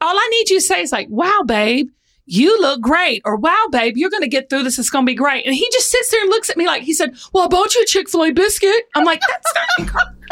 all I need you to say is like, wow, babe, you look great. Or wow, babe, you're going to get through this. It's going to be great. And he just sits there and looks at me like he said, well, I bought you a Chick-fil-A biscuit. I'm like, that's not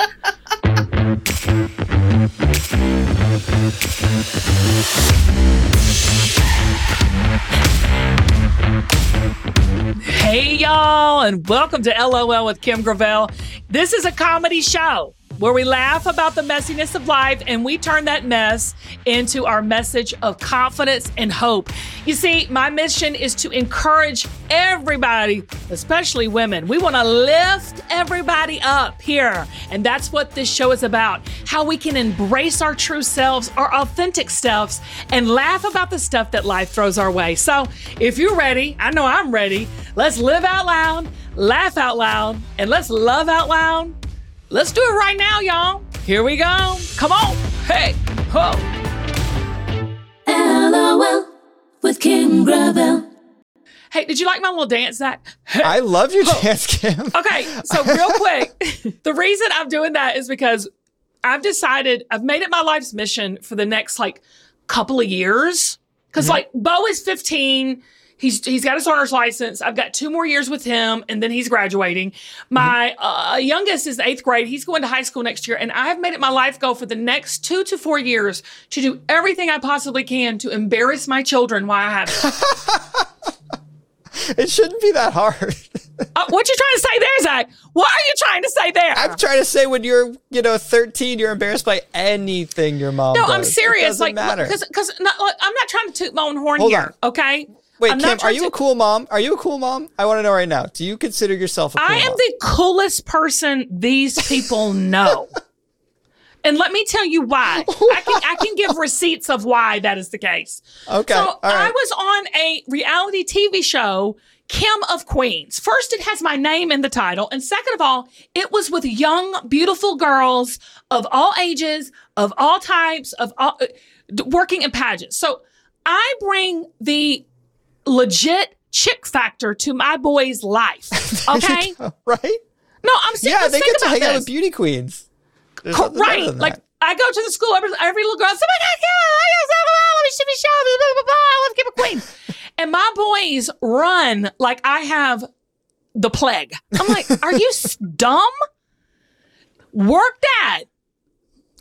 Hey, y'all, and welcome to LOL with Kim Gravel. This is a comedy show where we laugh about the messiness of life and we turn that mess into our message of confidence and hope. You see, my mission is to encourage everybody, especially women. We want to lift everybody up here. And that's what this show is about how we can embrace our true selves, our authentic selves, and laugh about the stuff that life throws our way. So if you're ready, I know I'm ready. Let's live out loud, laugh out loud, and let's love out loud Let's do it right now, y'all. Here we go. Come on. Hey, ho. LOL with Kim Gravel. Hey, did you like my little dance, Zach? I love your dance, Kim. Okay, so real quick, the reason I'm doing that is because I've decided I've made it my life's mission for the next like couple of years. because mm-hmm. like Bo is 15 He's he's got his learner's license. I've got two more years with him, and then he's graduating. My uh, youngest is eighth grade. He's going to high school next year, and I've made it my life goal for the next two to four years to do everything I possibly can to embarrass my children while I have it. it shouldn't be that hard. uh, what you trying to say there, Zach? What are you trying to say there? I'm trying to say when you're, you know, 13, you're embarrassed by anything your mom. Does. No, does. I'm serious. like, because because I'm not trying to toot my own horn Hold here. On. Okay, Wait, I'm Kim, are you to... a cool mom? Are you a cool mom? I want to know right now. Do you consider yourself a cool mom? I am mom? the coolest person these people know. and let me tell you why. I can I can give receipts of why that is the case. Okay. So I was on a reality TV show, Kim of Queens. First, it has my name in the title, and second of all, it was with young, beautiful girls of all ages, of all types, of all uh, working in pageants. So I bring the legit chick factor to my boy's life. Okay. right? No, I'm serious. Yeah, they get to hang this. out with beauty queens. right. Like I go to the school, every, every little girl says, Oh my God, let me shimmy show, blah, blah, blah, I love Kim Queen. and my boys run like I have the plague. I'm like, Are you dumb? Work that.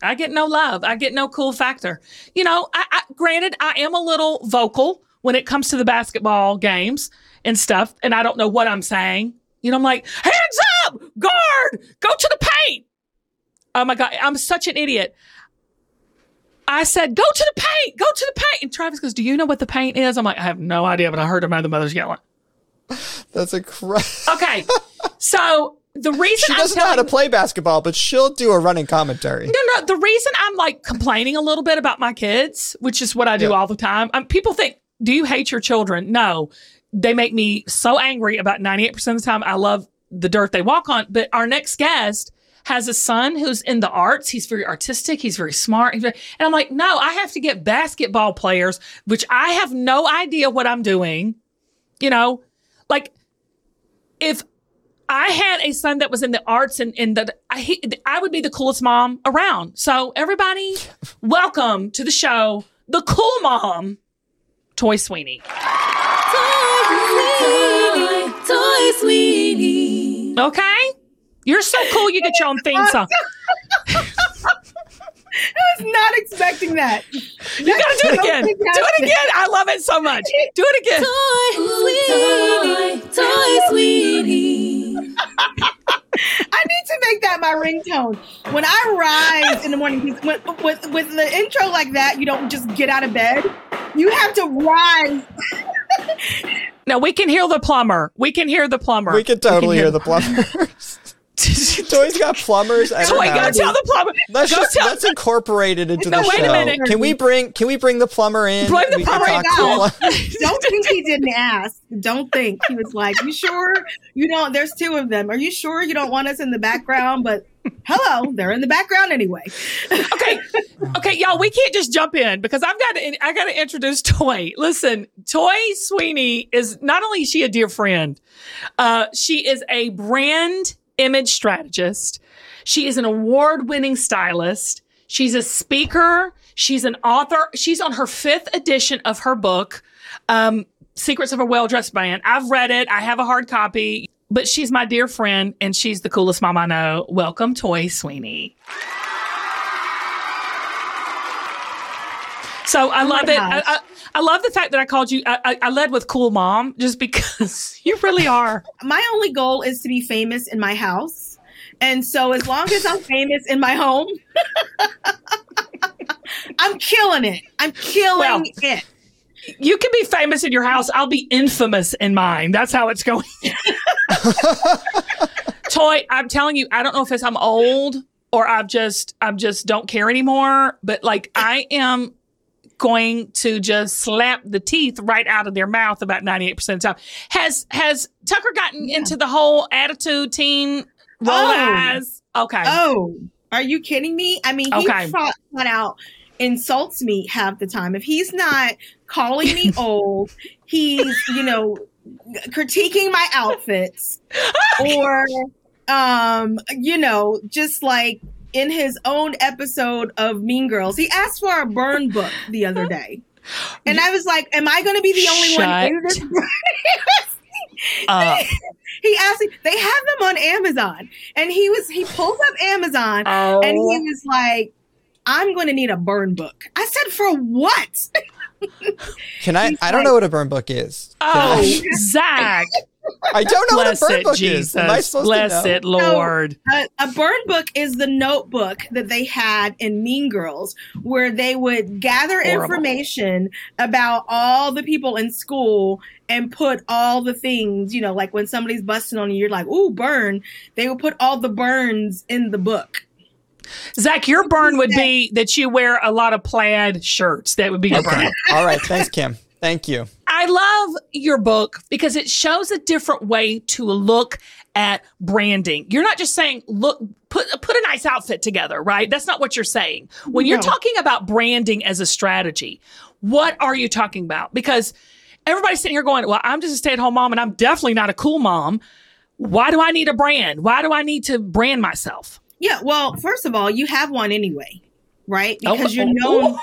I get no love. I get no cool factor. You know, I, I granted I am a little vocal when it comes to the basketball games and stuff, and I don't know what I'm saying. You know, I'm like, hands up, guard, go to the paint. Oh my God, I'm such an idiot. I said, go to the paint, go to the paint. And Travis goes, do you know what the paint is? I'm like, I have no idea, but I heard my other mother's yelling. That's a crap. okay. So the reason she doesn't know how to play basketball, but she'll do a running commentary. No, no. The reason I'm like complaining a little bit about my kids, which is what I do yep. all the time. Um, people think do you hate your children? No. They make me so angry about 98% of the time. I love the dirt they walk on. But our next guest has a son who's in the arts. He's very artistic. He's very smart. and I'm like, no, I have to get basketball players, which I have no idea what I'm doing. You know, like if I had a son that was in the arts and in the, I, I would be the coolest mom around. So everybody, welcome to the show, the cool mom. Toi Sweeney. Toi, Toi Sweeney. Okay? You're so cool you get your own theme song. I was not expecting that. You gotta do it again. Do it again. I love it so much. Do it again. Toi Sweeney. Toi Sweeney. I need to make that my ringtone. When I rise in the morning, with, with, with the intro like that, you don't just get out of bed. You have to rise. no, we can hear the plumber. We can hear the plumber. We can totally we can hear, hear the plumber. Toi's got plumbers. Toi, go tell the plumber. Let's go just tell- let's incorporate it into no, the wait show. A minute. Can we bring Can we bring the plumber in? Bring the plumber in now. Don't think he didn't ask. Don't think he was like, "You sure you don't?" There's two of them. Are you sure you don't want us in the background? But hello, they're in the background anyway. okay, okay, y'all. We can't just jump in because I've got to. I got to introduce Toi. Listen, Toi Sweeney is not only is she a dear friend, uh, she is a brand image strategist. She is an award winning stylist. She's a speaker. She's an author. She's on her fifth edition of her book, um, Secrets of a Well Dressed Man. I've read it. I have a hard copy, but she's my dear friend and she's the coolest mom I know. Welcome, Toi Sweeney. So I Oh love it. I. I, I love the fact that I called you. I, I, I led with cool mom just because you really are. my only goal is to be famous in my house. And so as long as I'm famous in my home, I'm killing it. I'm killing Well, it. You can be famous in your house. I'll be infamous in mine. That's how it's going. Toi, I'm telling you, I don't know if it's I'm old or I've just I'm just don't care anymore. But like I am going to just slap the teeth right out of their mouth about 98% of the time. Has has Tucker gotten into the whole attitude teen roll Oh. eyes? Okay. Oh, are you kidding me? I mean, he Okay. flat out insults me half the time. If he's not calling me old, he's, you know, critiquing my outfits or um, you know, just like in his own episode of Mean Girls, he asked for a burn book the other day. And I was like, Am I gonna be the only one in this Uh, he asked they have them on Amazon. And he was he pulls up Amazon oh. and he was like, I'm going to need a burn book. I said, for what? Can I? He's I don't like- know what a burn book is. Can Oh, I, Zach. I don't know Bless what a burn it, book is. Am I Jesus. supposed Bless to know? it, Lord. A, a burn book is the notebook that they had in Mean Girls, where they would gather Horrible. information about all the people in school and put all the things, you know, like when somebody's busting on you, you're like, ooh, burn. They would put all the burns in the book. Zach, your burn would be that you wear a lot of plaid shirts. That would be your Okay. burn. All right. Thanks, Kim. Thank you. I love your book because it shows a different way to look at branding. You're not just saying, look, put put a nice outfit together, right? That's not what you're saying. When you're No. talking about branding as a strategy, what are you talking about? Because everybody's sitting here going, Well, I'm just a stay-at-home mom and I'm definitely not a cool mom. Why do I need a brand? Why do I need to brand myself? Yeah, well, first of all, you have one anyway, right? Oh, Because you're oh, known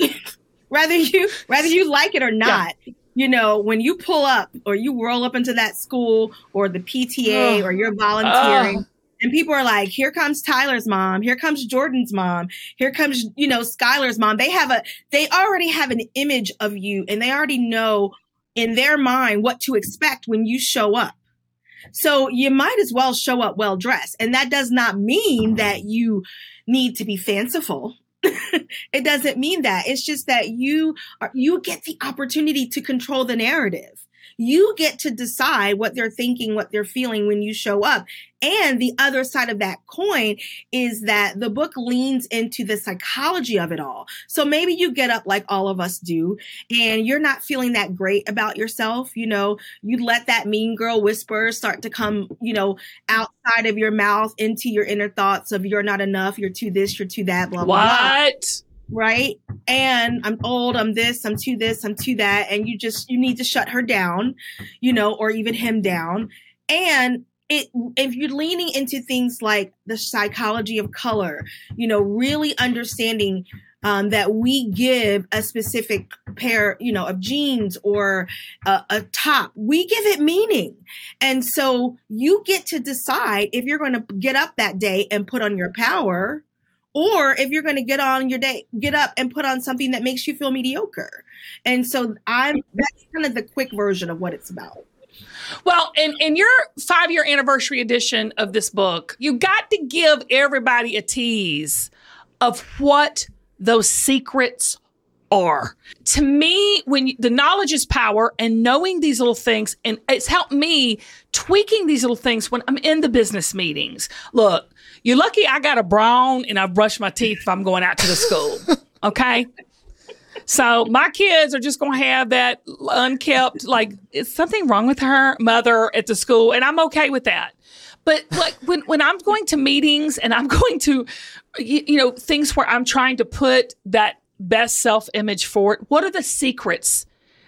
oh. whether you whether you like it or not. You know, when you pull up or you roll up into that school or the PTA Ugh. or you're volunteering Ugh. and people are like, here comes Tyler's mom, here comes Jordan's mom, here comes, you know, Skylar's mom. They have a they already have an image of you and they already know in their mind what to expect when you show up. So you might as well show up well dressed. And that does not mean that you need to be fanciful. it doesn't mean that. It's just that you are, you get the opportunity to control the narrative. You get to decide what they're thinking, what they're feeling when you show up. And the other side of that coin is that the book leans into the psychology of it all. So maybe you get up like all of us do and you're not feeling that great about yourself. You know, you let that mean girl whisper start to come, you know, outside of your mouth into your inner thoughts of you're not enough, you're too this, you're too that, blah, blah, blah What? Right? And I'm old, I'm this, I'm too this, I'm too that. And you just, you need to shut her down, you know, or even him down. And it, if you're leaning into things like the psychology of color, you know, really understanding um, that we give a specific pair, you know, of jeans or a, a top, we give it meaning. And so you get to decide if you're going to get up that day and put on your power or if you're going to get on your day, get up and put on something that makes you feel mediocre. And so I'm that's kind of the quick version of what it's about. Well, in, in your five year anniversary edition of this book, you got to give everybody a tease of what those secrets are. To me, when you, the knowledge is power and knowing these little things, and it's helped me tweaking these little things when I'm in the business meetings. Look, you're lucky I got a brown and I brush my teeth if I'm going out to the school. Okay. So my kids are just going to have that unkept, like, is something wrong with her mother at the school? And I'm okay with that. But like when, when I'm going to meetings and I'm going to, you, you know, things where I'm trying to put that best self image for it? what are the secrets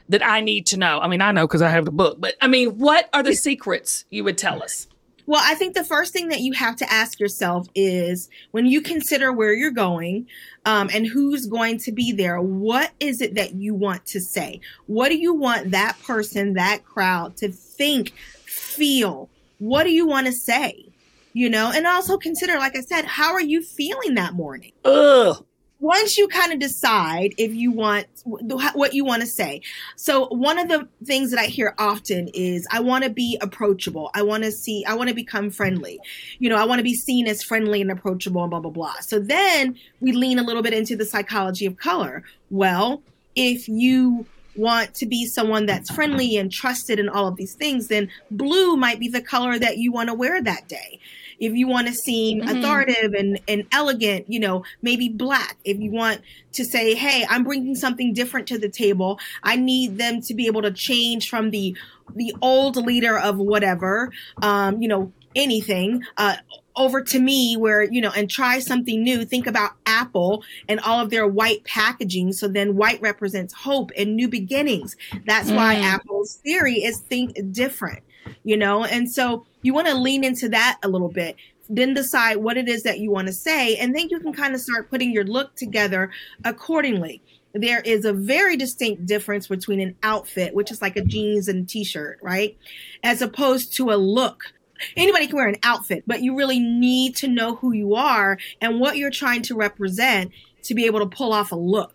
that I need to know? I mean, I know because I have the book, but I mean, what are the secrets you would tell us? Well, I think the first thing that you have to ask yourself is when you consider where you're going um, and who's going to be there, what is it that you want to say? What do you want that person, that crowd to think, feel? What do you want to say? You know, and also consider, like I said, how are you feeling that morning? Ugh. Once you kind of decide if you want what you want to say. So one of the things that I hear often is I want to be approachable. I want to see I want to become friendly. You know, I want to be seen as friendly and approachable and blah blah blah. So then we lean a little bit into the psychology of color. Well, if you want to be someone that's friendly and trusted and all of these things, then blue might be the color that you want to wear that day. If you want to seem Mhm. authoritative and, and elegant, you know, maybe black. If you want to say, hey, I'm bringing something different to the table, I need them to be able to change from the the old leader of whatever, um, you know, anything, uh, over to me where, you know, and try something new. Think about Apple and all of their white packaging. So then white represents hope and new beginnings. That's why Mm. Apple's theory is think different, you know? And so you want to lean into that a little bit. Then decide what it is that you want to say, and then you can kind of start putting your look together accordingly. There is a very distinct difference between an outfit, which is like a jeans and t-shirt, right? As opposed to a look. Anybody can wear an outfit, but you really need to know who you are and what you're trying to represent to be able to pull off a look.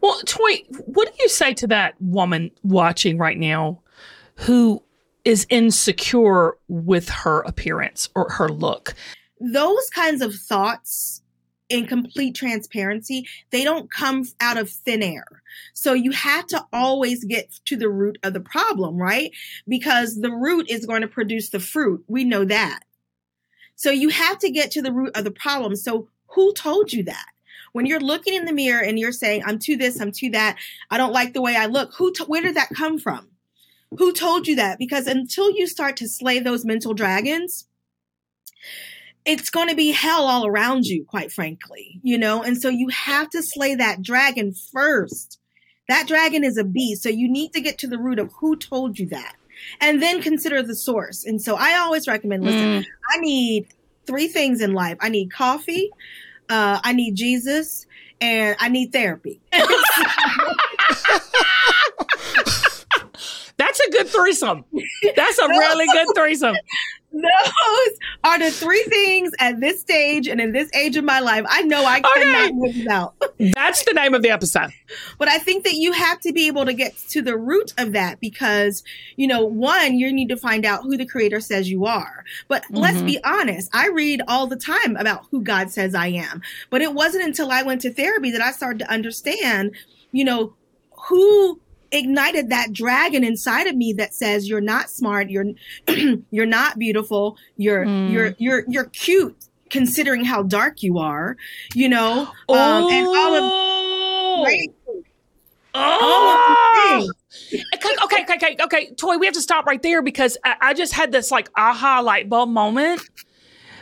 Well, Toi, what do you say to that woman watching right now who is insecure with her appearance or her look? those kinds of thoughts in complete transparency they don't come out of thin air. So you have to always get to the root of the problem right? Because the root is going to produce the fruit. We know that. So you have to get to the root of the problem. So who told you that? When you're looking in the mirror and you're saying i'm too this i'm too that. I don't like the way i look. Who t- where did that come from who told you that because until you start to slay those mental dragons it's going to be hell all around you, quite frankly, you know? And so you have to slay that dragon first. That dragon is a beast. So you need to get to the root of who told you that and then consider the source. And so I always recommend listen, Mm. I need three things in life I need coffee, uh, I need Jesus, and I need therapy. Good threesome. That's a really good threesome. Those are the three things at this stage and in this age of my life I know I Okay. cannot live without. That's the name of the episode. But I think that you have to be able to get to the root of that because, you know, one, you need to find out who the creator says you are. But let's Mhm. be honest, I read all the time about who God says I am. But it wasn't until I went to therapy that I started to understand, you know, who ignited that dragon inside of me that says you're not smart, you're you're not beautiful, you're Mm. you're you're you're cute considering how dark you are, you know, um, and all of Oh. right? Oh. Okay, okay, okay, okay. Toi, we have to stop right there because I, I just had this like aha light bulb moment.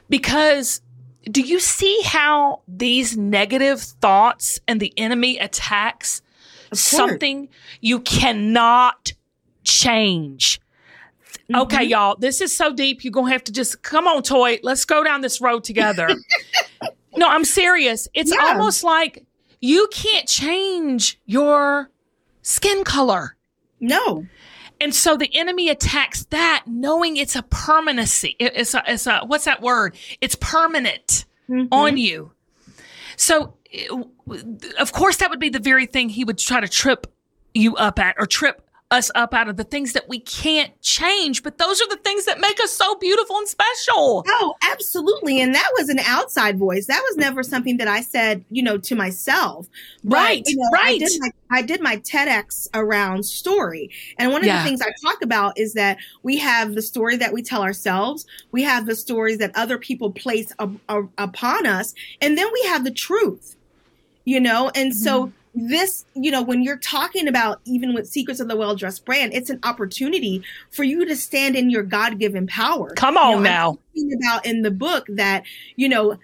Because do you see how these negative thoughts and the enemy attacks. Something you cannot change? Okay, Mhm. y'all, this is so deep. You're going to have to just come on, Toi. Let's go down this road together. no, I'm serious. It's Yeah. almost like you can't change your skin color. No. And so the enemy attacks that knowing it's a permanency. It's a, it's a, what's that word? It's permanent Mhm. on you. So, of course, that would be the very thing he would try to trip you up at or trip us up out of the things that we can't change. But those are the things that make us so beautiful and special. Oh, absolutely. And that was an outside voice. That was never something that I said, you know, to myself. But, Right, you know, I right. did, my, I did my TEDx around story. And one of Yeah. the things I talk about is that we have the story that we tell ourselves, we have the stories that other people place up, up- upon us, and then we have the truth, you know? And so Mm-hmm. this, you know, when you're talking about even with Secrets of the Well Dressed Brand, it's an opportunity for you to stand in your God given power. Come You on know, I'm now. about in the book that you know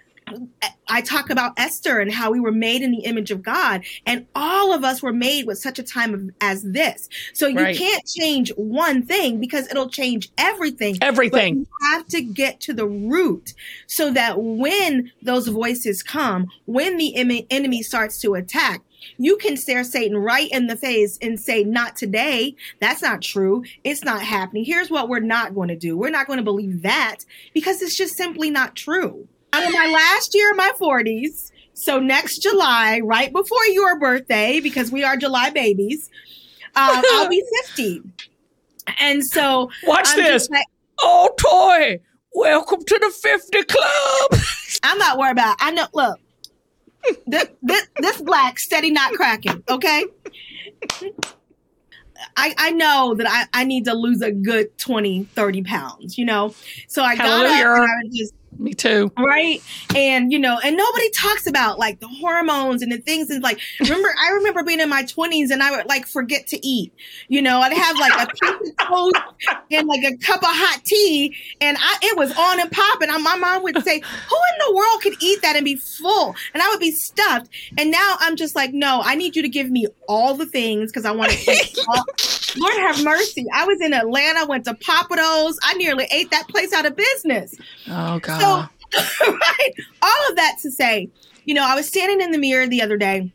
I talk about Esther and how we were made in the image of God, and all of us were made with such a time of, as this. So you Right. can't change one thing because it'll change everything. Everything. But you have to get to the root so that when those voices come, when the em- enemy starts to attack, you can stare Satan right in the face and say, Not today. That's not true. It's not happening. Here's what we're not going to do. We're not going to believe that because it's just simply not true. I'm in my last year of my 40s. So next July, right before your birthday, because we are July babies, um, I'll be 50. And so Watch I'm this. like, Oh, Toi, welcome to the 50 Club. I'm not worried about. It. I know. Look, this, this this black steady not cracking. Okay. I, I know that I, I need to lose a good 20, 30 pounds, you know? So I got up and I was just, Me too. right? And you know and nobody talks about like the hormones and the things and like remember i remember being in my 20s and i would like forget to eat. You know i'd have like a piece of toast and like a cup of hot tea and i it was on and popping. And my mom would say who in the world could eat that and be full? And i would be stuffed. And now i'm just like no i need you to give me all the things because i want to eat all- lord have mercy. I was in atlanta went to Pappadeaux. I nearly ate that place out of business. Oh, God. so, right, all of that to say, you know, I was standing in the mirror the other day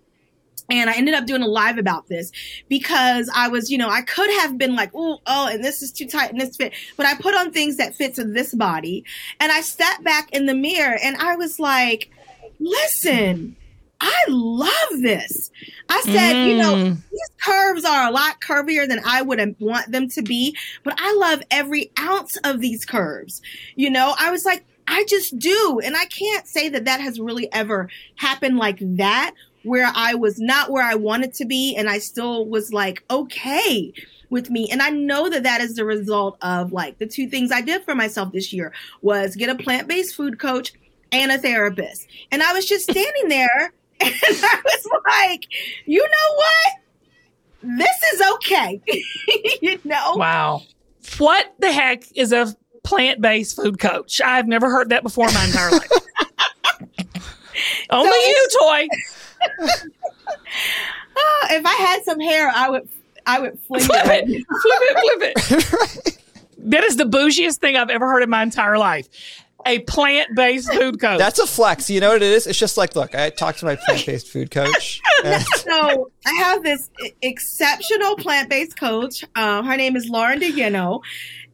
and I ended up doing a live about this because I was, you know, I could have been like, oh, oh, and this is too tight and this fit, but I put on things that fit to this body. And I sat back in the mirror and I was like, listen, I love this. I said, you know, Mm. these curves are a lot curvier than I would want them to be, but I love every ounce of these curves. You know, I was like, I just do. And I can't say that that has really ever happened like that, where I was not where I wanted to be and I still was like, okay with me. And I know that that is the result of like the two things I did for myself this year was get a plant-based food coach and a therapist. And I was just standing there and I was like, you know what? This is okay. you know? Wow. What the heck is a plant based food coach? I've never heard that before in my entire life. Only So you, Toi. Ah, if I had some hair, I would I would fling Flip it. it. Flip it. Flip it. That is the bougiest thing I've ever heard in my entire life. A plant based food coach. That's a flex. You know what it is? It's just like, look, I talked to my plant-based food coach. and- so I have this exceptional plant-based coach. Uh, her name is Lauren DeYeno.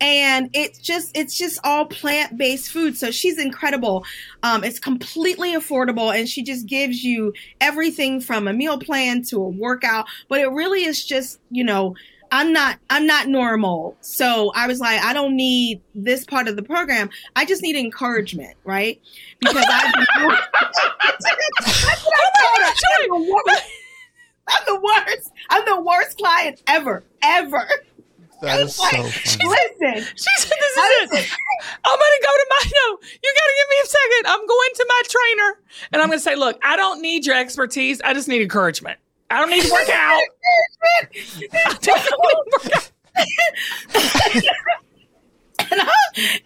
And it's just it's just all plant-based food. So she's incredible. Um, it's completely affordable and she just gives you everything from a meal plan to a workout. But it really is just, you know, I'm not I'm not normal. So I was like, I don't need this part of the program. I just need encouragement, right? Because I've been That's what I told her. I'm the worst. I'm the worst. I'm the worst client ever. Ever. That is so Like, funny. Listen. She said, "This is it. I'm gonna go to my no. You gotta give me a second. I'm going to my trainer, and I'm gonna say, look, I don't need your expertise. I just need encouragement. I don't need to work out. I don't need to work out. and I'll,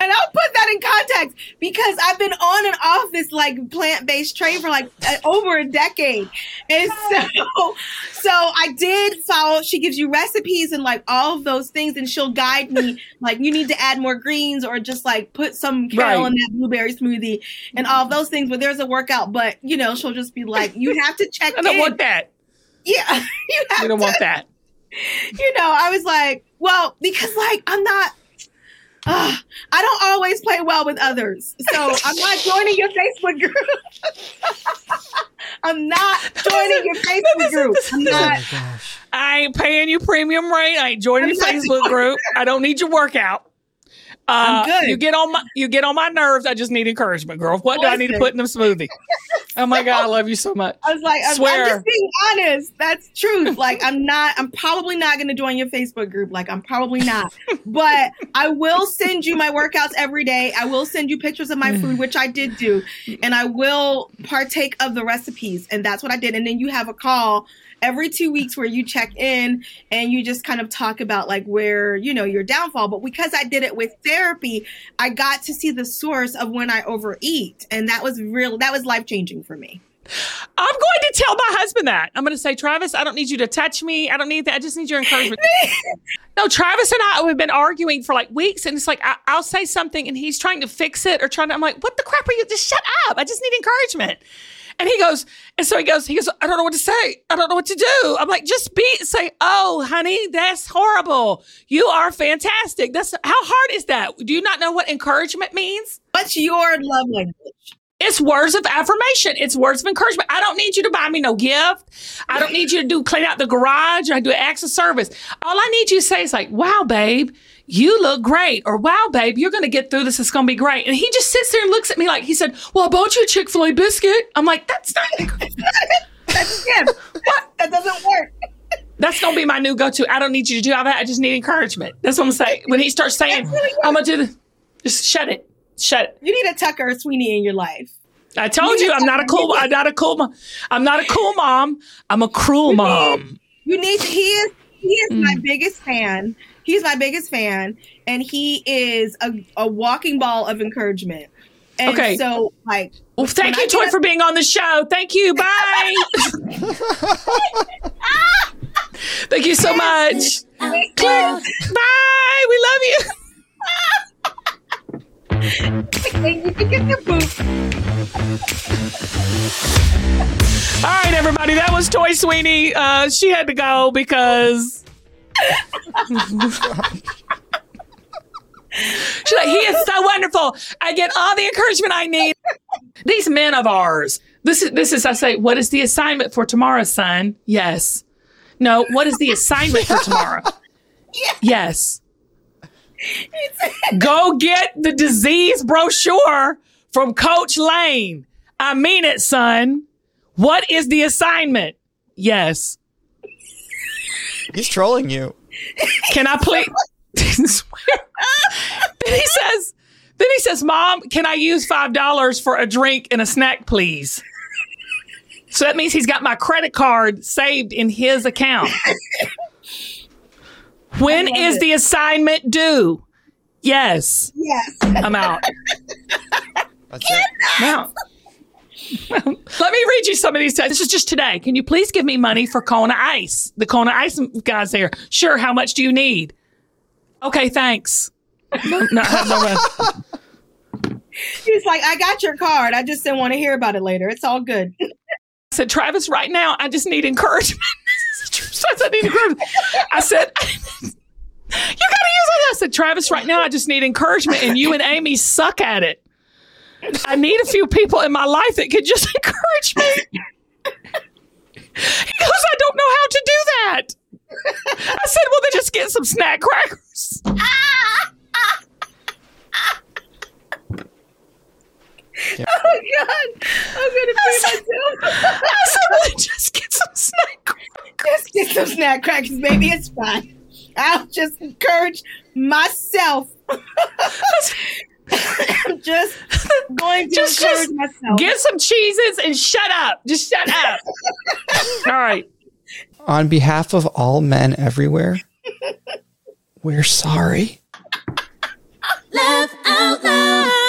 and I'll put that in context because I've been on and off this like plant based train for like uh, over a decade, and so so I did follow. She gives you recipes and like all of those things, and she'll guide me like you need to add more greens or just like put some kale Right. in that blueberry smoothie and all of those things. But there's a workout, but you know she'll just be like, you have to check. I don't in. want that. Yeah, you have We don't to want that. you know, I was like, well, because like I'm not. Uh, I don't always play well with others, so I'm not joining your Facebook group. I'm not joining your Facebook group. I'm Oh not. my gosh. I ain't paying you premium rate. I ain't joining your I'm not Facebook group. I don't need your workout. Uh, I'm good. You get on my you get on my nerves. I just need encouragement, girl. What do I need to put in the smoothie? Oh my God, I love you so much. I was like, I'm, Swear. I'm just being honest. That's truth. Like, I'm not, I'm probably not going to join your Facebook group. Like, I'm probably not. but I will send you my workouts every day. I will send you pictures of my food, which I did do. And I will partake of the recipes. And that's what I did. And then you have a call every two weeks where you check in and you just kind of talk about like where, you know, your downfall. But because I did it with therapy, I got to see the source of when I overeat. And that was real, that was life changing for me. I'm going to tell my husband that. I'm going to say, Travis, I don't need you to touch me. I don't need that. I just need your encouragement. no, Travis and I have been arguing for like weeks, and it's like I, I'll say something, and he's trying to fix it or trying to. I'm like, what the crap are you? Just shut up. I just need encouragement. And he goes, and so he goes, he goes, I don't know what to say. I don't know what to do. I'm like, just be, say, oh, honey, that's horrible. You are fantastic. That's how hard is that? Do you not know what encouragement means? What's your love language? It's words of affirmation. It's words of encouragement. I don't need you to buy me no gift. I don't need you to do clean out the garage or do acts of service. All I need you to say is like, wow, babe, you look great. Or wow, babe, you're going to get through this. It's going to be great. And he just sits there and looks at me like he said, well, I bought you a Chick-fil-A biscuit. I'm like, that's not, That's a gift. What? That doesn't work. that's going to be my new go-to. I don't need you to do all that. I just need encouragement. That's what I'm saying. When he starts saying, I'm going to do this, just shut it. Shut it. You need a Tucker Sweeney in your life. I told you I'm not a cool. I'm not a cool. Mom. I'm not a cool mom. I'm a cruel mom. You need to, he is he is Mm. my biggest fan. He's my biggest fan, and he is a, a walking ball of encouragement. And Okay. so like Well, thank you, Toi, get- for being on the show. Thank you. Bye. thank you so much. Bye. We love you. you can get the boot. All right, everybody. That was Toi Sweeney. Uh, she had to go because. She's like, he is so wonderful. I get all the encouragement I need. These men of ours. This is this is I say, what is the assignment for tomorrow, son? Yes. No, what is the assignment for tomorrow? Yes. Go get the disease brochure from Coach Lane. I mean it, son. What is the assignment? Yes. He's trolling you. Can I please? Then he says, then he says, Mom, can I use five dollars for a drink and a snack, please? So that means he's got my credit card saved in his account. When is it. the assignment due? Yes. Yes. I'm out. That's it. I'm out. Let me read you some of these. This is just today. Can you please give me money for Kona Ice? The Kona Ice guys there. Sure. How much do you need? Okay, thanks. No, no, no, no. He's like, I got your card. I just didn't want to hear about it later. It's all good. I said, Travis, right now, I just need encouragement. This is true. So I said, I need encouragement. I said, you gotta use it. I said, Travis, right now, I just need encouragement, and you and Amy suck at it. I need a few people in my life that could just encourage me. He goes, I don't know how to do that. I said, well, then just get some snack crackers. Oh God, I'm gonna pee myself. I said, well, then just get some snack crackers. just get some snack crackers, baby. It's fine. I'll just encourage myself. I'm just going to Just- just myself. Get some cheeses and shut up. Just shut up. All right. On behalf of all men everywhere, we're sorry. Laugh out loud.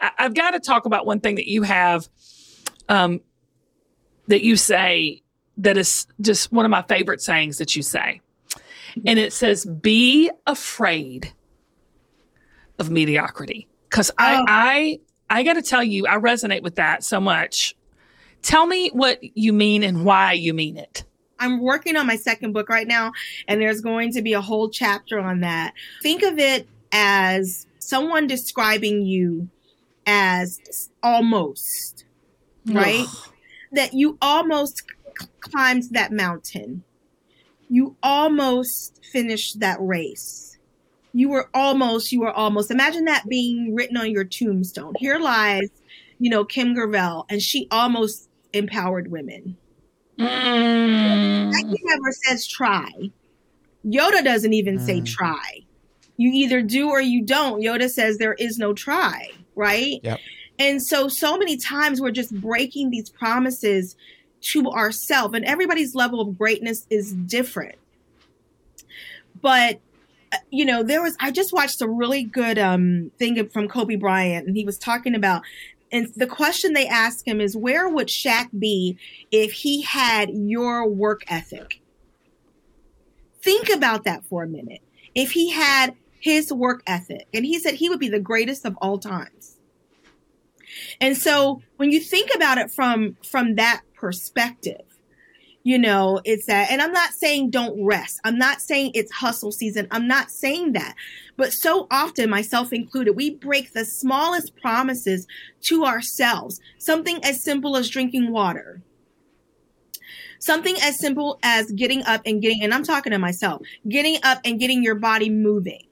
I- I've got to talk about one thing that you have um, that you say that is just one of my favorite sayings that you say. And it says, be afraid of mediocrity. Cause I, Oh. I, I got to tell you, I resonate with that so much. Tell me what you mean and why you mean it. I'm working on my second book right now, and there's going to be a whole chapter on that. Think of it as someone describing you as almost, right? That you almost c- climbed that mountain. You almost finished that race. You were almost, you were almost. Imagine that being written on your tombstone. Here lies, you know, Kim Gravel, and she almost empowered women. Mm. Nike never says try. Yoda doesn't even say Mm. try. You either do or you don't. Yoda says there is no try, right? Yep. And so, so many times we're just breaking these promises to ourselves, and everybody's level of greatness is different. But uh, you know, there was I just watched a really good um thing from Kobe Bryant, and he was talking about. And the question they asked him is, where would Shaq be if he had your work ethic? Think about that for a minute. If he had his work ethic, and he said he would be the greatest of all times. And so when you think about it from from that perspective, you know, it's that and I'm not saying don't rest. I'm not saying it's hustle season. I'm not saying that. But so often, myself included, we break the smallest promises to ourselves. Something as simple as drinking water. Something as simple as getting up and getting, and I'm talking to myself, getting up and getting your body moving,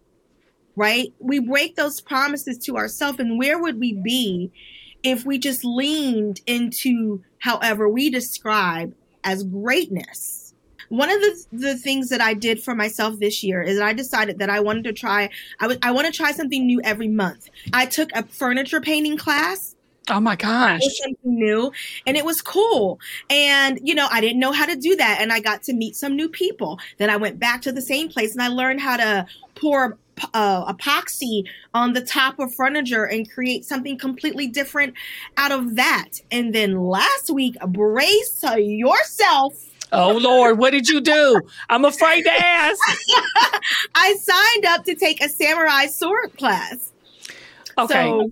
right? We break those promises to ourselves. And where would we be if we just leaned into however we describe as greatness? One of the, the things that I did for myself this year is I decided that I wanted to try, I want to try something new every month. I took a furniture painting class Oh my gosh. something new and it was cool and you know i didn't know how to do that and i got to meet some new people then i went back to the same place and i learned how to pour uh, epoxy on the top of furniture and create something completely different out of that and then last week brace yourself Oh Lord, what did you do? I'm afraid to ask. i signed up to take a samurai sword class Okay. so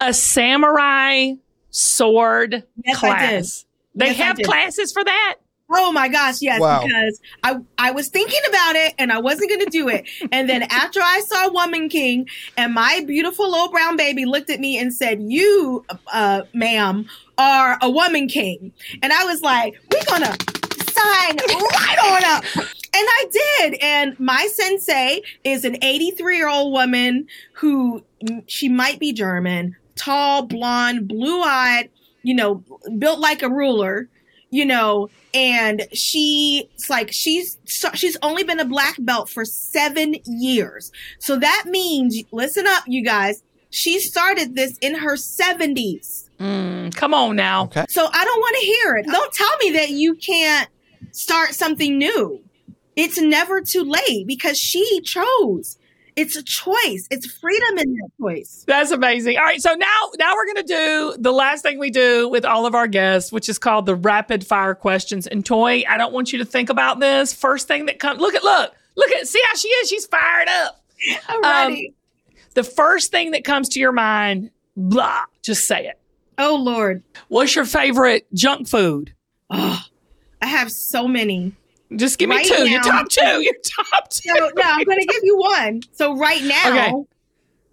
a samurai sword Yes, class. They Yes, have classes for that? Oh my gosh, yes, Wow. because I I was thinking about it and I wasn't going to do it. And then after I saw Woman King and my beautiful little brown baby looked at me and said, "You, uh, ma'am, are a woman king." And I was like, "We're going to sign right on up." And I did. And my sensei is an 83-year-old woman who mm, she might be German, tall, blonde, blue-eyed, you know, built like a ruler you know and she's like she's so- she's only been a black belt for seven years so that means listen up you guys she started this in her 70s Mm, come on now. Okay. so i don't want to hear it don't tell me that you can't start something new it's never too late because she chose It's a choice. It's freedom in that choice. That's amazing. All right, so now now we're going to do the last thing we do with all of our guests, which is called the rapid fire questions. And Toi, I don't want you to think about this. First thing that comes, look at look, look at see how she is. She's fired up. I'm Um, ready. The first thing that comes to your mind, blah, just say it. oh Lord. What's your favorite junk food? Oh, I have so many. Just give me Right two. Your now- top two. Your top two. So no, I'm gonna give you one. So right now, Okay.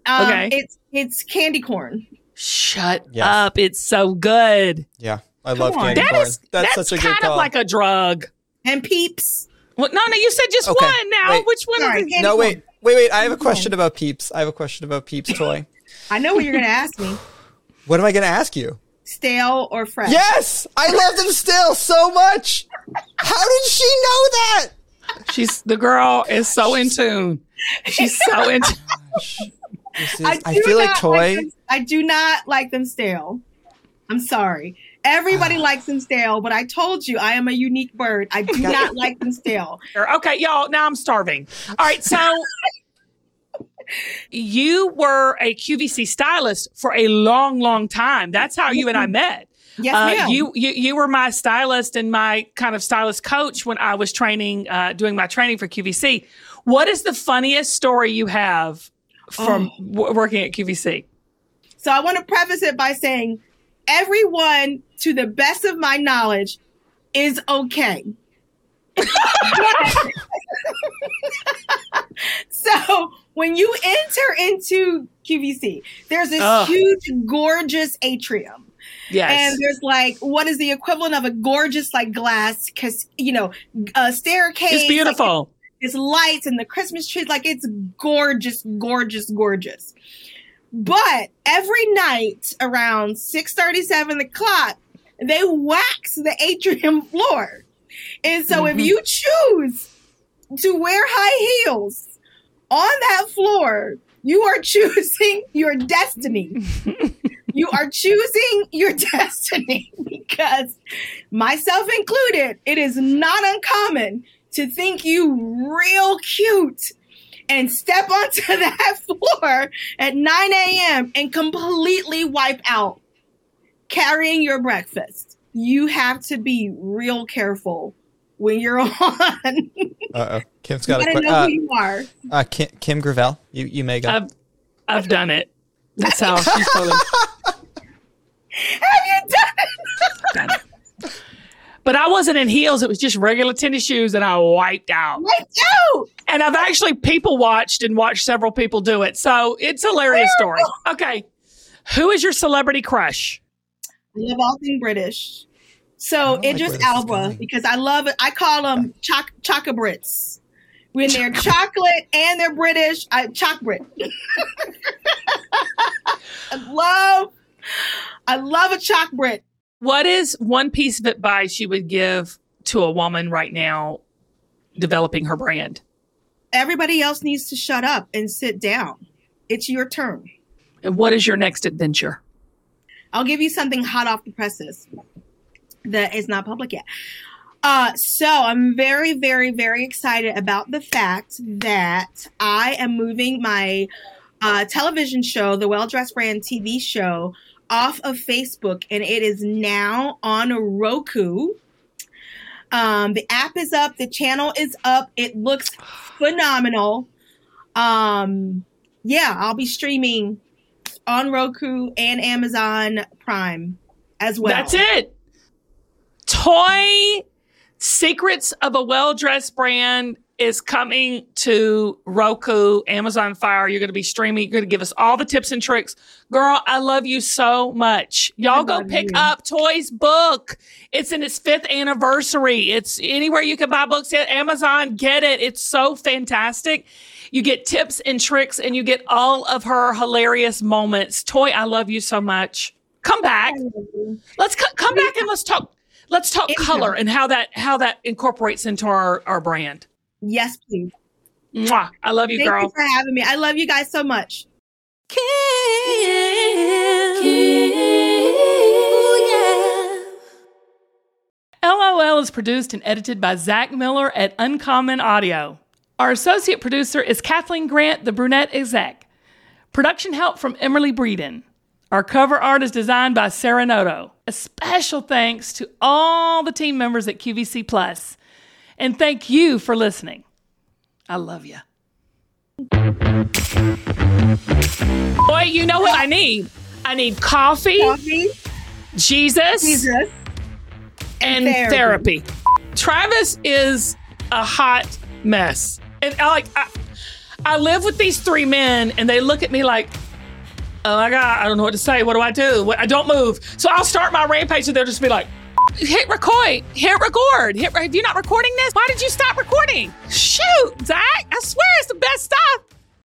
um, Okay. it's it's candy corn. Shut Yes. up. It's so good. Yeah, I love on. candy That corn. is that's, that's, such a kind good call. of like a drug. And peeps. Well, no, no, you said just Okay, one now. wait. Which one Sorry, is it? candy no, corn. wait, wait, wait. I have a question about Peeps. I have a question about Peeps Toi. I know what you're gonna ask me. What am I going to ask you? Stale or fresh? Yes, I love them still so much. How did she know that? She's the girl is so in tune. She's so in tune. Is, I, I, feel like not Toi. them- I do not like them stale. I'm sorry. Everybody ah. likes them stale, but I told you I am a unique bird. I do not like them stale. Okay, y'all, now I'm starving. All right, so you were a QVC stylist for a long, long time. That's how you and I met. Yes, Uh, ma'am. you, you you were my stylist and my kind of stylist coach when I was training, uh, doing my training for QVC. What is the funniest story you have from Oh. w- working at QVC? So I want to preface it by saying everyone, to the best of my knowledge, is okay. so when you enter into QVC, there's this Ugh. huge, gorgeous atrium. Yes. And there's like what is the equivalent of a gorgeous like glass, cause you know, a staircase. it's like, beautiful. it's lights and the Christmas trees. Like it's gorgeous, gorgeous, gorgeous. But every night around six thirty, seven o'clock, they wax the atrium floor. And so if Mhm. you choose to wear high heels on that floor, you are choosing your destiny. you are choosing your destiny because myself included, it is not uncommon to think you real cute and step onto that floor at 9 a.m. and completely wipe out carrying your breakfast. You have to be real careful when you're on. Uh oh, Kim's got a question. know Uh, who you are. uh, Kim, Kim Gravel, you you may go. I've I've done it. That's how she's totally Have you done it? done it. But I wasn't in heels. It was just regular tennis shoes, and I wiped out. Like you. And I've actually people watched and watched several people do it. So it's a hilarious story. Okay. Who is your celebrity crush? I love all things British. So like Idris where this is Elba because I love it. I call them choc chocabrits. When they're chocolate and they're British, I chocbrit. I love, I love a chocbrit. What is one piece of advice you would give to a woman right now developing her brand? Everybody else needs to shut up and sit down. It's your turn. And what is your next adventure? I'll give you something hot off the presses that is not public yet. Uh, so I'm very, very, very excited about the fact that I am moving my uh, television show, the Well Dressed Brand TV show, off of Facebook, and it is now on Roku. Um, the app is up, the channel is up. It looks phenomenal. Um, yeah, I'll be streaming on Roku and Amazon Prime as well. That's it. Toi Secrets of a Well Dressed Brand is coming to Roku, Amazon Fire. You're going to be streaming. You're going to give us all the tips and tricks. Girl, I love you so much. Y'all go pick you. up Toi's book. It's in its fifth anniversary. It's anywhere you can buy books at Amazon. Get it. It's so fantastic. You get tips and tricks and you get all of her hilarious moments. Toi, I love you so much. Come back. Let's co- come back and let's talk. Let's talk Anytime. color and how that how that incorporates into our our brand. Yes, please. Mwah. I love you, Thank girl. you for having me. I love you guys so much. LOL is produced and edited by Zach Miller at Uncommon Audio. Our associate producer is Kathleen Grant, the brunette exec. Production help from Emily Breeden. Our cover art is designed by Sarah Noto. A special thanks to all the team members at QVC Plus. And thank you for listening. I love you. Boy, you know what I need? I need coffee, Coffee, Jesus, Jesus, and therapy. therapy. Travis is a hot mess. And I like I, I live with these three men and they look at me like, oh my God, I don't know what to say. What do I do? What, I don't move. So I'll start my rampage and they'll just be like, hit record, hit record. Hit, are you not recording this? Why did you stop recording? Shoot, Zach, I swear it's the best stuff.